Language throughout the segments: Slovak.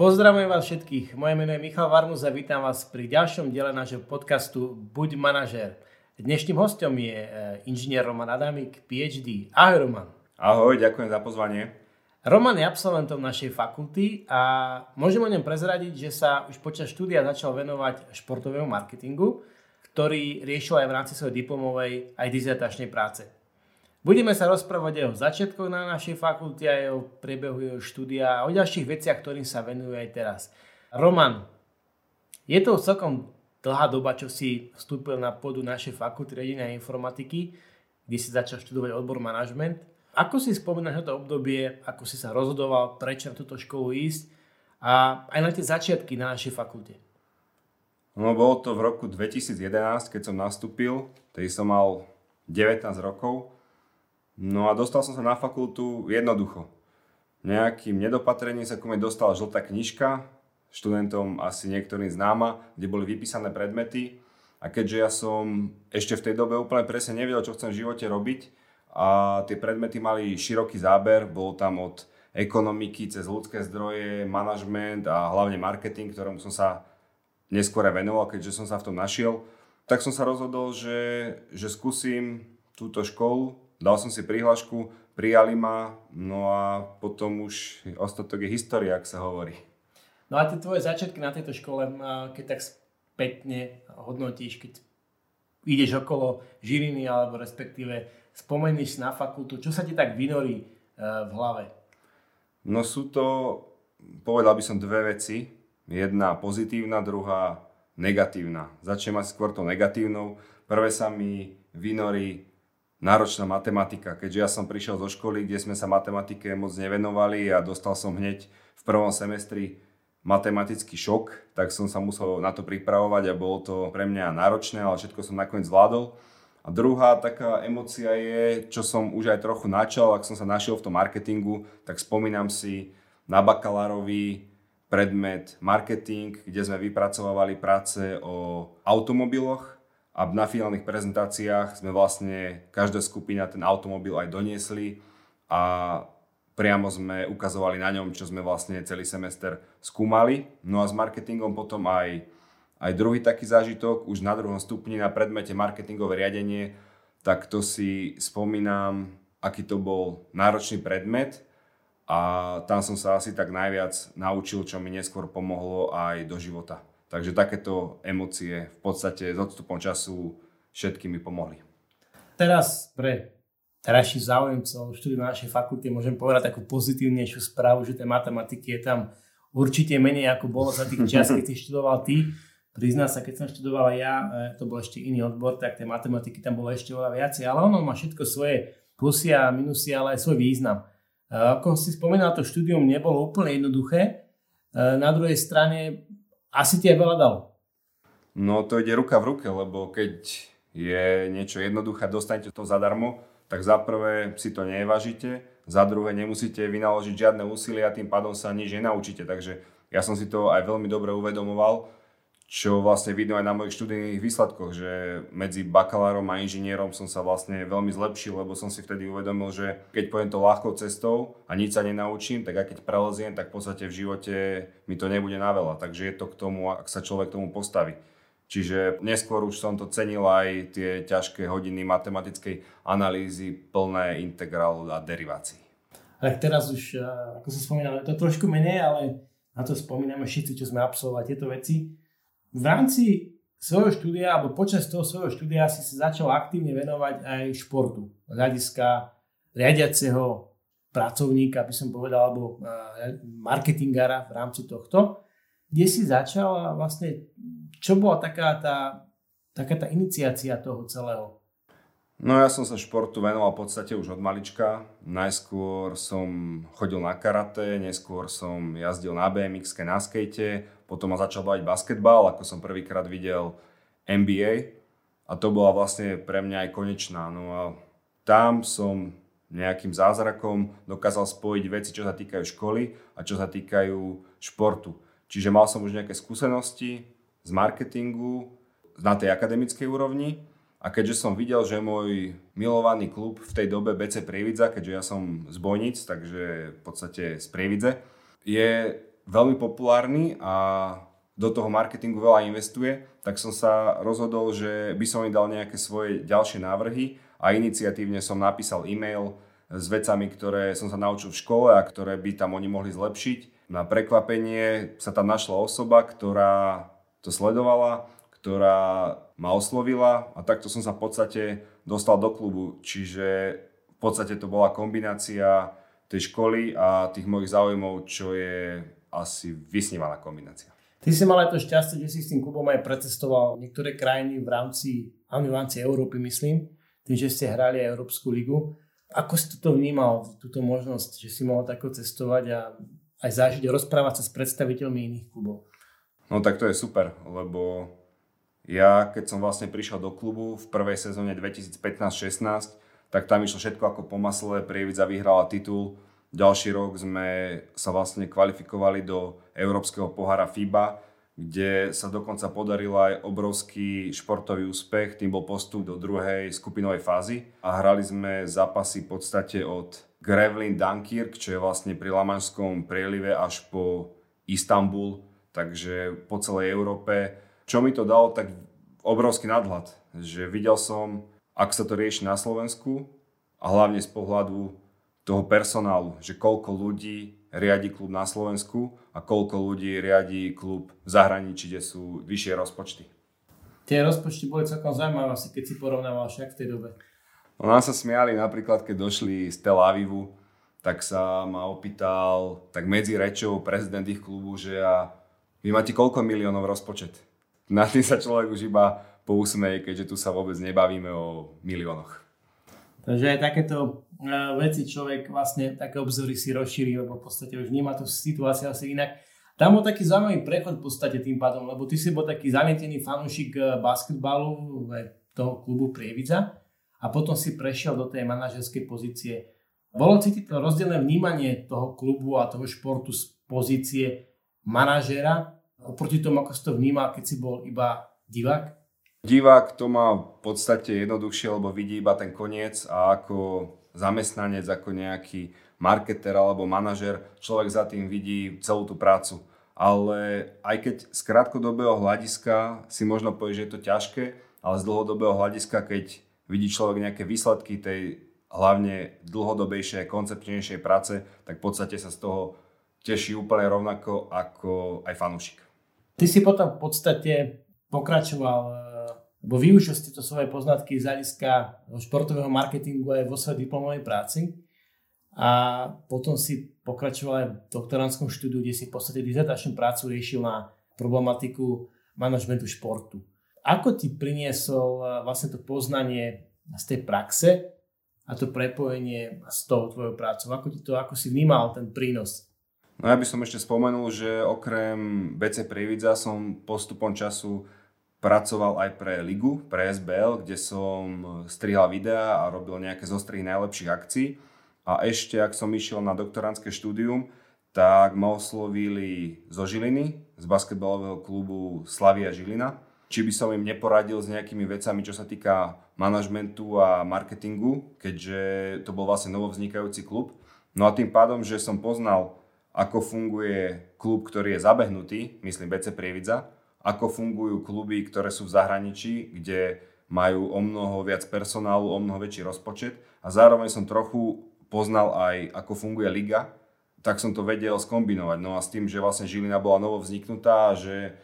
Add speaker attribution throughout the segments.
Speaker 1: Pozdravujem vás všetkých. Moje meno je Michal Varmus a vítam vás pri ďalšom diele nášho podcastu Buď manažer. Dnešným hostom je e, inžinier Roman Adamik, PhD. Ahoj Roman.
Speaker 2: Ahoj, ďakujem za pozvanie.
Speaker 1: Roman je absolventom našej fakulty a môžem o ňom prezradiť, že sa už počas štúdia začal venovať športovému marketingu, ktorý riešil aj v rámci svojej diplomovej aj dizertačnej práce. Budeme sa rozprávať aj o začiatkoch na našej fakulte, aj o priebehu jeho štúdia a o ďalších veciach, ktorým sa venuje aj teraz. Roman, je to celkom dlhá doba, čo si vstúpil na pôdu našej fakulty riadenia informatiky, kde si začal študovať odbor manažment. Ako si spomínaš na to obdobie, ako si sa rozhodoval, prečo na túto školu ísť a aj na tie začiatky na našej fakulte?
Speaker 2: No bolo to v roku 2011, keď som nastúpil, tedy som mal 19 rokov No a dostal som sa na fakultu jednoducho. Nejakým nedopatrením sa ku mne dostala žltá knižka, študentom asi niektorým známa, kde boli vypísané predmety. A keďže ja som ešte v tej dobe úplne presne nevedel, čo chcem v živote robiť, a tie predmety mali široký záber, bol tam od ekonomiky cez ľudské zdroje, manažment a hlavne marketing, ktorom som sa neskôr venoval, keďže som sa v tom našiel, tak som sa rozhodol, že, že skúsim túto školu, dal som si prihlášku, prijali ma, no a potom už ostatok je história, ak sa hovorí.
Speaker 1: No a tie tvoje začiatky na tejto škole, keď tak spätne hodnotíš, keď ideš okolo Žiliny, alebo respektíve spomeníš na fakultu, čo sa ti tak vynorí e, v hlave?
Speaker 2: No sú to, povedal by som dve veci. Jedna pozitívna, druhá negatívna. Začnem asi skôr to negatívnou. Prvé sa mi vynorí náročná matematika, keďže ja som prišiel zo školy, kde sme sa matematike moc nevenovali a dostal som hneď v prvom semestri matematický šok, tak som sa musel na to pripravovať a bolo to pre mňa náročné, ale všetko som nakoniec zvládol. A druhá taká emocia je, čo som už aj trochu načal, ak som sa našiel v tom marketingu, tak spomínam si na bakalárový predmet marketing, kde sme vypracovali práce o automobiloch a na finálnych prezentáciách sme vlastne, každá skupina ten automobil aj doniesli a priamo sme ukazovali na ňom, čo sme vlastne celý semester skúmali. No a s marketingom potom aj, aj druhý taký zážitok, už na druhom stupni na predmete marketingové riadenie, tak to si spomínam, aký to bol náročný predmet a tam som sa asi tak najviac naučil, čo mi neskôr pomohlo aj do života. Takže takéto emócie v podstate s odstupom času všetky mi pomohli.
Speaker 1: Teraz pre terajších záujemcov štúdiu na našej fakulte môžem povedať takú pozitívnejšiu správu, že tej matematiky je tam určite menej ako bolo za tých čas, keď si študoval ty. Prizná sa, keď som študoval ja, e, to bol ešte iný odbor, tak tej matematiky tam bolo ešte oveľa viacej, ale ono má všetko svoje plusy a minusy, ale aj svoj význam. E, ako si spomínal, to štúdium nebolo úplne jednoduché. E, na druhej strane asi ti aj veľa dalo.
Speaker 2: No to ide ruka v ruke, lebo keď je niečo jednoduché, dostanete to zadarmo, tak za prvé si to nevážite, za druhé nemusíte vynaložiť žiadne úsilie a tým pádom sa nič nenaučíte. Takže ja som si to aj veľmi dobre uvedomoval čo vlastne vidno aj na mojich študijných výsledkoch, že medzi bakalárom a inžinierom som sa vlastne veľmi zlepšil, lebo som si vtedy uvedomil, že keď pojem to ľahkou cestou a nič sa nenaučím, tak aj keď preleziem, tak v podstate v živote mi to nebude na veľa. Takže je to k tomu, ak sa človek tomu postaví. Čiže neskôr už som to cenil aj tie ťažké hodiny matematickej analýzy plné integrál a derivácií.
Speaker 1: Tak teraz už, ako sa spomínal, to trošku menej, ale na to spomíname všetci, čo sme absolvovali tieto veci v rámci svojho štúdia, alebo počas toho svojho štúdia si sa začal aktívne venovať aj športu. Z hľadiska riadiaceho pracovníka, by som povedal, alebo marketingára v rámci tohto. Kde si začal a vlastne čo bola taká tá, taká tá iniciácia toho celého?
Speaker 2: No ja som sa športu venoval v podstate už od malička. Najskôr som chodil na karate, neskôr som jazdil na BMX, na skate, potom ma začal baviť basketbal, ako som prvýkrát videl NBA a to bola vlastne pre mňa aj konečná. No a tam som nejakým zázrakom dokázal spojiť veci, čo sa týkajú školy a čo sa týkajú športu. Čiže mal som už nejaké skúsenosti z marketingu na tej akademickej úrovni a keďže som videl, že môj milovaný klub v tej dobe BC Prievidza, keďže ja som z Bojnic, takže v podstate z Prievidze, je veľmi populárny a do toho marketingu veľa investuje, tak som sa rozhodol, že by som im dal nejaké svoje ďalšie návrhy a iniciatívne som napísal e-mail s vecami, ktoré som sa naučil v škole a ktoré by tam oni mohli zlepšiť. Na prekvapenie sa tam našla osoba, ktorá to sledovala, ktorá ma oslovila a takto som sa v podstate dostal do klubu. Čiže v podstate to bola kombinácia tej školy a tých mojich záujmov, čo je asi vysnívaná kombinácia.
Speaker 1: Ty si mal aj to šťastie, že si s tým klubom aj precestoval niektoré krajiny v rámci, v rámci Európy, myslím, tým, že ste hrali aj Európsku ligu. Ako si to vnímal, túto možnosť, že si mohol tako cestovať a aj zažiť, rozprávať sa s predstaviteľmi iných klubov?
Speaker 2: No tak to je super, lebo ja keď som vlastne prišiel do klubu v prvej sezóne 2015-16, tak tam išlo všetko ako po masle, Prievidza vyhrala titul, ďalší rok sme sa vlastne kvalifikovali do Európskeho pohára FIBA, kde sa dokonca podaril aj obrovský športový úspech, tým bol postup do druhej skupinovej fázy. A hrali sme zápasy v podstate od Grevlin Dunkirk, čo je vlastne pri Lamanskom prielive až po Istanbul, takže po celej Európe. Čo mi to dalo, tak obrovský nadhľad, že videl som, ak sa to rieši na Slovensku a hlavne z pohľadu toho personálu, že koľko ľudí riadi klub na Slovensku a koľko ľudí riadi klub v zahraničí, kde sú vyššie rozpočty.
Speaker 1: Tie rozpočty boli celkom zaujímavé, asi keď si porovnával však v tej dobe.
Speaker 2: No nám sa smiali napríklad, keď došli z Tel Avivu, tak sa ma opýtal, tak medzi rečou prezident ich klubu, že a vy máte koľko miliónov rozpočet? Na tým sa človek už iba pousmeje, keďže tu sa vôbec nebavíme o miliónoch.
Speaker 1: Takže aj takéto e, veci človek vlastne také obzory si rozšíri, lebo v podstate už vníma tú situáciu asi inak. Tam bol taký zaujímavý prechod v podstate tým pádom, lebo ty si bol taký zamietený fanúšik e, basketbalu toho klubu Prievidza a potom si prešiel do tej manažerskej pozície. Bolo cítiť to rozdielne vnímanie toho klubu a toho športu z pozície manažera oproti tomu, ako si to vnímal, keď si bol iba divák?
Speaker 2: Divák to má v podstate jednoduchšie, lebo vidí iba ten koniec a ako zamestnanec, ako nejaký marketer alebo manažer, človek za tým vidí celú tú prácu. Ale aj keď z krátkodobého hľadiska si možno povie, že je to ťažké, ale z dlhodobého hľadiska, keď vidí človek nejaké výsledky tej hlavne dlhodobejšej, koncepčnejšej práce, tak v podstate sa z toho teší úplne rovnako ako aj fanúšik.
Speaker 1: Ty si potom v podstate pokračoval lebo využil ste to svoje poznatky z hľadiska športového marketingu aj vo svojej diplomovej práci a potom si pokračoval aj v doktorantskom štúdiu, kde si v podstate dizertačnú prácu riešil na problematiku manažmentu športu. Ako ti priniesol eh, vlastne to poznanie z tej praxe a to prepojenie s tou tvojou prácou? Ako, ti to, ako si vnímal ten prínos?
Speaker 2: No ja by som ešte spomenul, že okrem BC Prievidza som postupom času pracoval aj pre Ligu, pre SBL, kde som strihal videá a robil nejaké zostrihy najlepších akcií. A ešte, ak som išiel na doktorantské štúdium, tak ma oslovili zo Žiliny, z basketbalového klubu Slavia Žilina, či by som im neporadil s nejakými vecami, čo sa týka manažmentu a marketingu, keďže to bol vlastne novovznikajúci klub. No a tým pádom, že som poznal, ako funguje klub, ktorý je zabehnutý, myslím BC Prievidza, ako fungujú kluby, ktoré sú v zahraničí, kde majú o mnoho viac personálu, o mnoho väčší rozpočet a zároveň som trochu poznal aj, ako funguje liga, tak som to vedel skombinovať. No a s tým, že vlastne Žilina bola novo vzniknutá že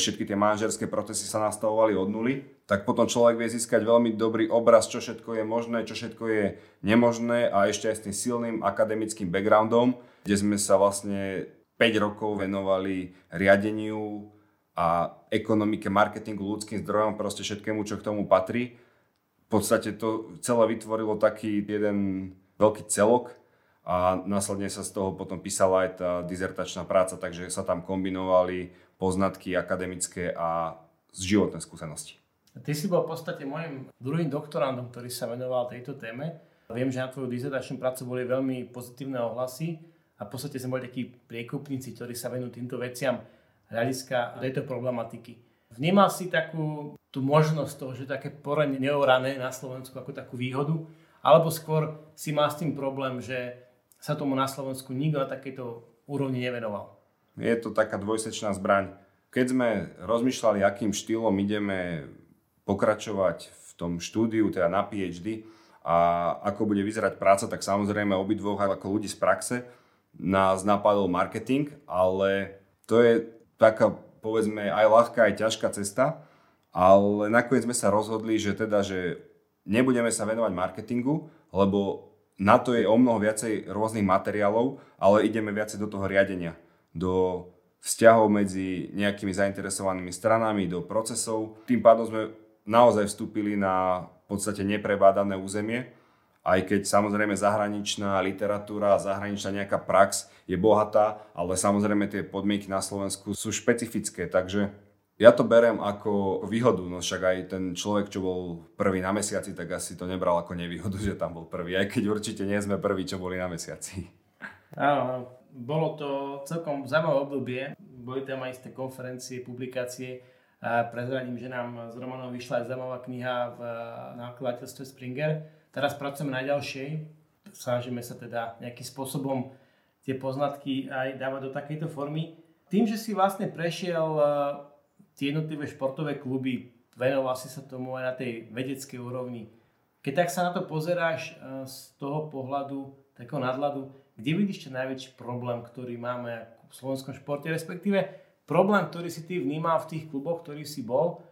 Speaker 2: všetky tie manažerské procesy sa nastavovali od nuly, tak potom človek vie získať veľmi dobrý obraz, čo všetko je možné, čo všetko je nemožné a ešte aj s tým silným akademickým backgroundom, kde sme sa vlastne 5 rokov venovali riadeniu, a ekonomike, marketingu, ľudským zdrojom, proste všetkému, čo k tomu patrí. V podstate to celé vytvorilo taký jeden veľký celok a následne sa z toho potom písala aj tá dizertačná práca, takže sa tam kombinovali poznatky akademické a životné skúsenosti.
Speaker 1: Ty si bol v podstate môjim druhým doktorandom, ktorý sa venoval tejto téme. Viem, že na tvoju dizertačnú prácu boli veľmi pozitívne ohlasy a v podstate sme boli takí priekupníci, ktorí sa venujú týmto veciam hľadiska tejto problematiky. Vnímal si takú tú možnosť toho, že také porenie neorané na Slovensku ako takú výhodu, alebo skôr si má s tým problém, že sa tomu na Slovensku nikto na takejto úrovni nevenoval?
Speaker 2: Je to taká dvojsečná zbraň. Keď sme rozmýšľali, akým štýlom ideme pokračovať v tom štúdiu, teda na PhD, a ako bude vyzerať práca, tak samozrejme obidvoch ako ľudí z praxe nás napadol marketing, ale to je taká povedzme aj ľahká, aj ťažká cesta, ale nakoniec sme sa rozhodli, že teda, že nebudeme sa venovať marketingu, lebo na to je o mnoho viacej rôznych materiálov, ale ideme viacej do toho riadenia, do vzťahov medzi nejakými zainteresovanými stranami, do procesov. Tým pádom sme naozaj vstúpili na v podstate neprebádané územie, aj keď samozrejme zahraničná literatúra, zahraničná nejaká prax je bohatá, ale samozrejme tie podmienky na Slovensku sú špecifické, takže ja to berem ako výhodu, no však aj ten človek, čo bol prvý na mesiaci, tak asi to nebral ako nevýhodu, že tam bol prvý, aj keď určite nie sme prví, čo boli na mesiaci.
Speaker 1: Áno, bolo to celkom zaujímavé obdobie, boli tam aj isté konferencie, publikácie, a prezradím, že nám z Romanom vyšla aj zaujímavá kniha v nákladateľstve Springer. Teraz pracujeme na ďalšej. Snažíme sa teda nejakým spôsobom tie poznatky aj dávať do takejto formy. Tým, že si vlastne prešiel e, tie jednotlivé športové kluby, venoval si sa tomu aj na tej vedeckej úrovni. Keď tak sa na to pozeráš e, z toho pohľadu, takého nadhľadu, kde vidíš ten najväčší problém, ktorý máme v slovenskom športe, respektíve problém, ktorý si ty vnímal v tých kluboch, ktorý si bol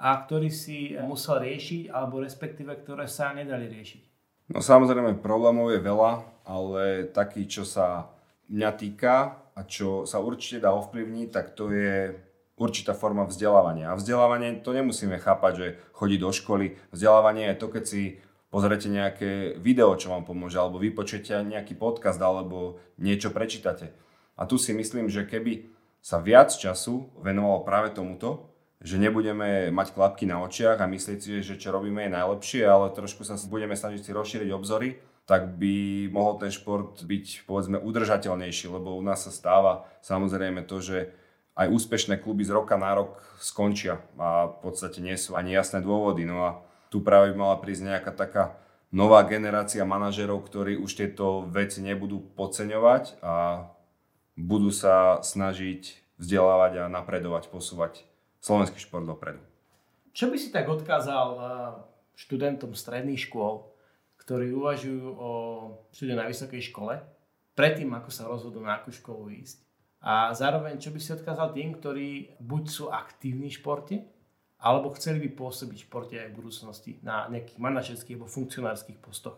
Speaker 1: a ktorý si musel riešiť, alebo respektíve, ktoré sa nedali riešiť?
Speaker 2: No samozrejme, problémov je veľa, ale taký, čo sa mňa týka a čo sa určite dá ovplyvniť, tak to je určitá forma vzdelávania. A vzdelávanie to nemusíme chápať, že chodí do školy. Vzdelávanie je to, keď si pozriete nejaké video, čo vám pomôže, alebo vypočujete nejaký podcast, alebo niečo prečítate. A tu si myslím, že keby sa viac času venovalo práve tomuto, že nebudeme mať klapky na očiach a myslieť si, že čo robíme je najlepšie, ale trošku sa budeme snažiť si rozšíriť obzory, tak by mohol ten šport byť povedzme udržateľnejší, lebo u nás sa stáva samozrejme to, že aj úspešné kluby z roka na rok skončia a v podstate nie sú ani jasné dôvody. No a tu práve by mala prísť nejaká taká nová generácia manažerov, ktorí už tieto veci nebudú podceňovať a budú sa snažiť vzdelávať a napredovať, posúvať slovenský šport dopredu.
Speaker 1: Čo by si tak odkázal eh, študentom stredných škôl, ktorí uvažujú o štúdiu na vysokej škole, predtým, ako sa rozhodnú na akú školu ísť? A zároveň, čo by si odkázal tým, ktorí buď sú aktívni v športe, alebo chceli by pôsobiť v športe aj v budúcnosti na nejakých manažerských alebo funkcionárskych postoch?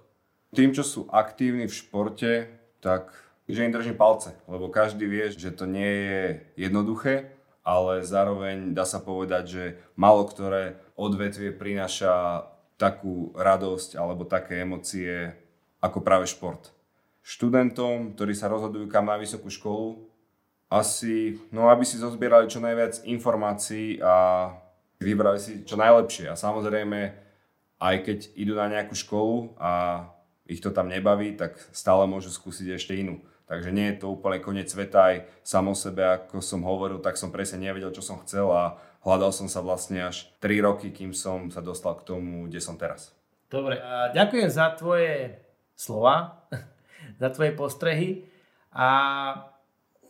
Speaker 2: Tým, čo sú aktívni v športe, tak že im držím palce, lebo každý vie, že to nie je jednoduché, ale zároveň dá sa povedať, že malo ktoré odvetvie prináša takú radosť alebo také emócie ako práve šport. Študentom, ktorí sa rozhodujú kam na vysokú školu, asi, no aby si zozbierali čo najviac informácií a vybrali si čo najlepšie. A samozrejme, aj keď idú na nejakú školu a ich to tam nebaví, tak stále môžu skúsiť ešte inú. Takže nie je to úplne koniec sveta aj samo sebe, ako som hovoril, tak som presne nevedel, čo som chcel a hľadal som sa vlastne až 3 roky, kým som sa dostal k tomu, kde som teraz.
Speaker 1: Dobre, a ďakujem za tvoje slova, za tvoje postrehy a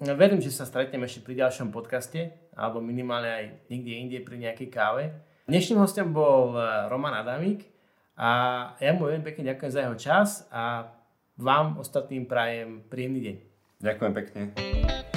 Speaker 1: verím, že sa stretneme ešte pri ďalšom podcaste alebo minimálne aj niekde inde pri nejakej káve. Dnešným hostom bol eh, Roman Adamík a ja mu veľmi pekne ďakujem za jeho čas a vám ostatným prajem príjemný deň.
Speaker 2: Ďakujem pekne.